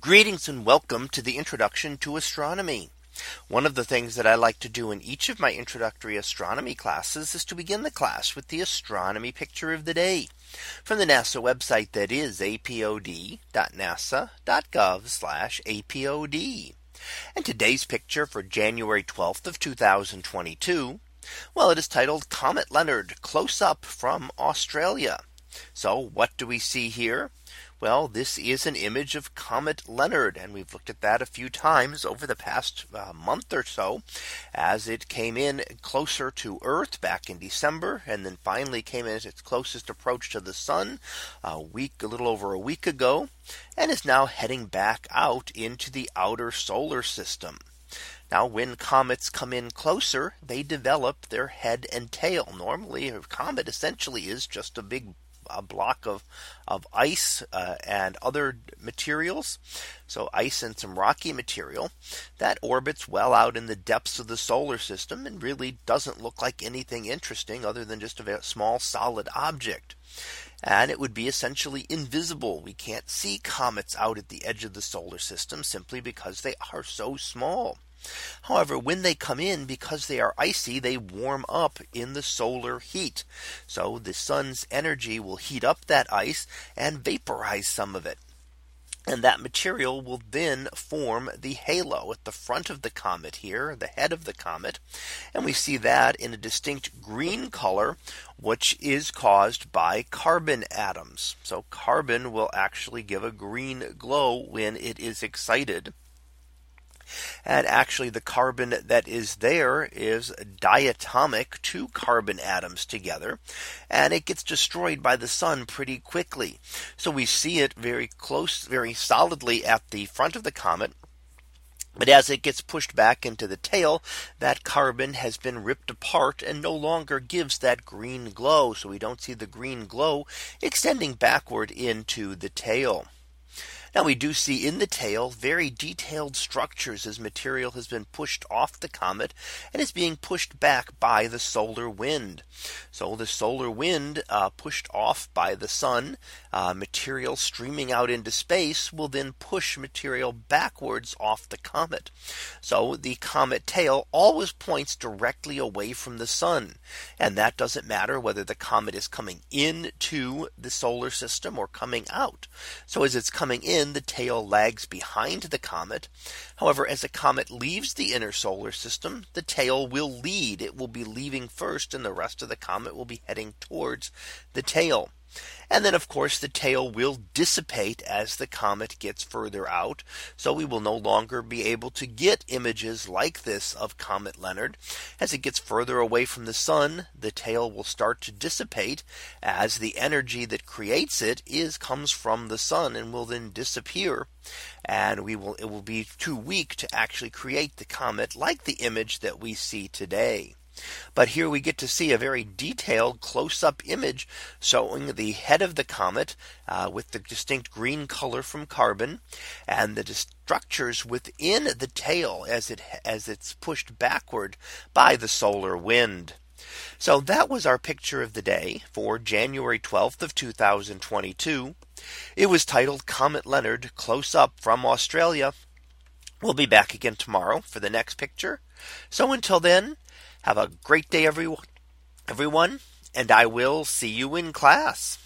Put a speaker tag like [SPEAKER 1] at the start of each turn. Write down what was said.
[SPEAKER 1] Greetings and welcome to the introduction to astronomy. One of the things that I like to do in each of my introductory astronomy classes is to begin the class with the astronomy picture of the day from the NASA website that is apod.nasa.gov apod. And today's picture for January 12th of 2022. Well, it is titled Comet Leonard close up from Australia. So what do we see here? Well, this is an image of Comet Leonard, and we've looked at that a few times over the past uh, month or so as it came in closer to Earth back in December, and then finally came in at its closest approach to the sun a week, a little over a week ago, and is now heading back out into the outer solar system. Now, when comets come in closer, they develop their head and tail. Normally, a comet essentially is just a big a block of, of ice uh, and other materials, so ice and some rocky material, that orbits well out in the depths of the solar system and really doesn't look like anything interesting other than just a small solid object and it would be essentially invisible. We can't see comets out at the edge of the solar system simply because they are so small. However, when they come in, because they are icy, they warm up in the solar heat. So the sun's energy will heat up that ice and vaporize some of it. And that material will then form the halo at the front of the comet here, the head of the comet. And we see that in a distinct green color, which is caused by carbon atoms. So carbon will actually give a green glow when it is excited. And actually, the carbon that is there is diatomic, two carbon atoms together, and it gets destroyed by the sun pretty quickly. So we see it very close, very solidly at the front of the comet. But as it gets pushed back into the tail, that carbon has been ripped apart and no longer gives that green glow. So we don't see the green glow extending backward into the tail. Now we do see in the tail very detailed structures as material has been pushed off the comet and is being pushed back by the solar wind. So the solar wind uh, pushed off by the sun uh, material streaming out into space will then push material backwards off the comet. So the comet tail always points directly away from the sun. And that doesn't matter whether the comet is coming into the solar system or coming out. So as it's coming in the tail lags behind the comet. However, as the comet leaves the inner solar system, the tail will lead. It will be leaving first and the rest of the comet will be heading towards the tail. And then, of course, the tail will dissipate as the comet gets further out. So we will no longer be able to get images like this of Comet Leonard. As it gets further away from the sun, the tail will start to dissipate as the energy that creates it is comes from the sun and will then disappear. And we will it will be too weak to actually create the comet like the image that we see today. But here we get to see a very detailed close up image showing the head of the comet uh, with the distinct green color from carbon and the structures within the tail as it as it's pushed backward by the solar wind. So that was our picture of the day for January 12th of 2022. It was titled Comet Leonard Close Up from Australia We'll be back again tomorrow for the next picture. So until then, have a great day, everyone, everyone, and I will see you in class.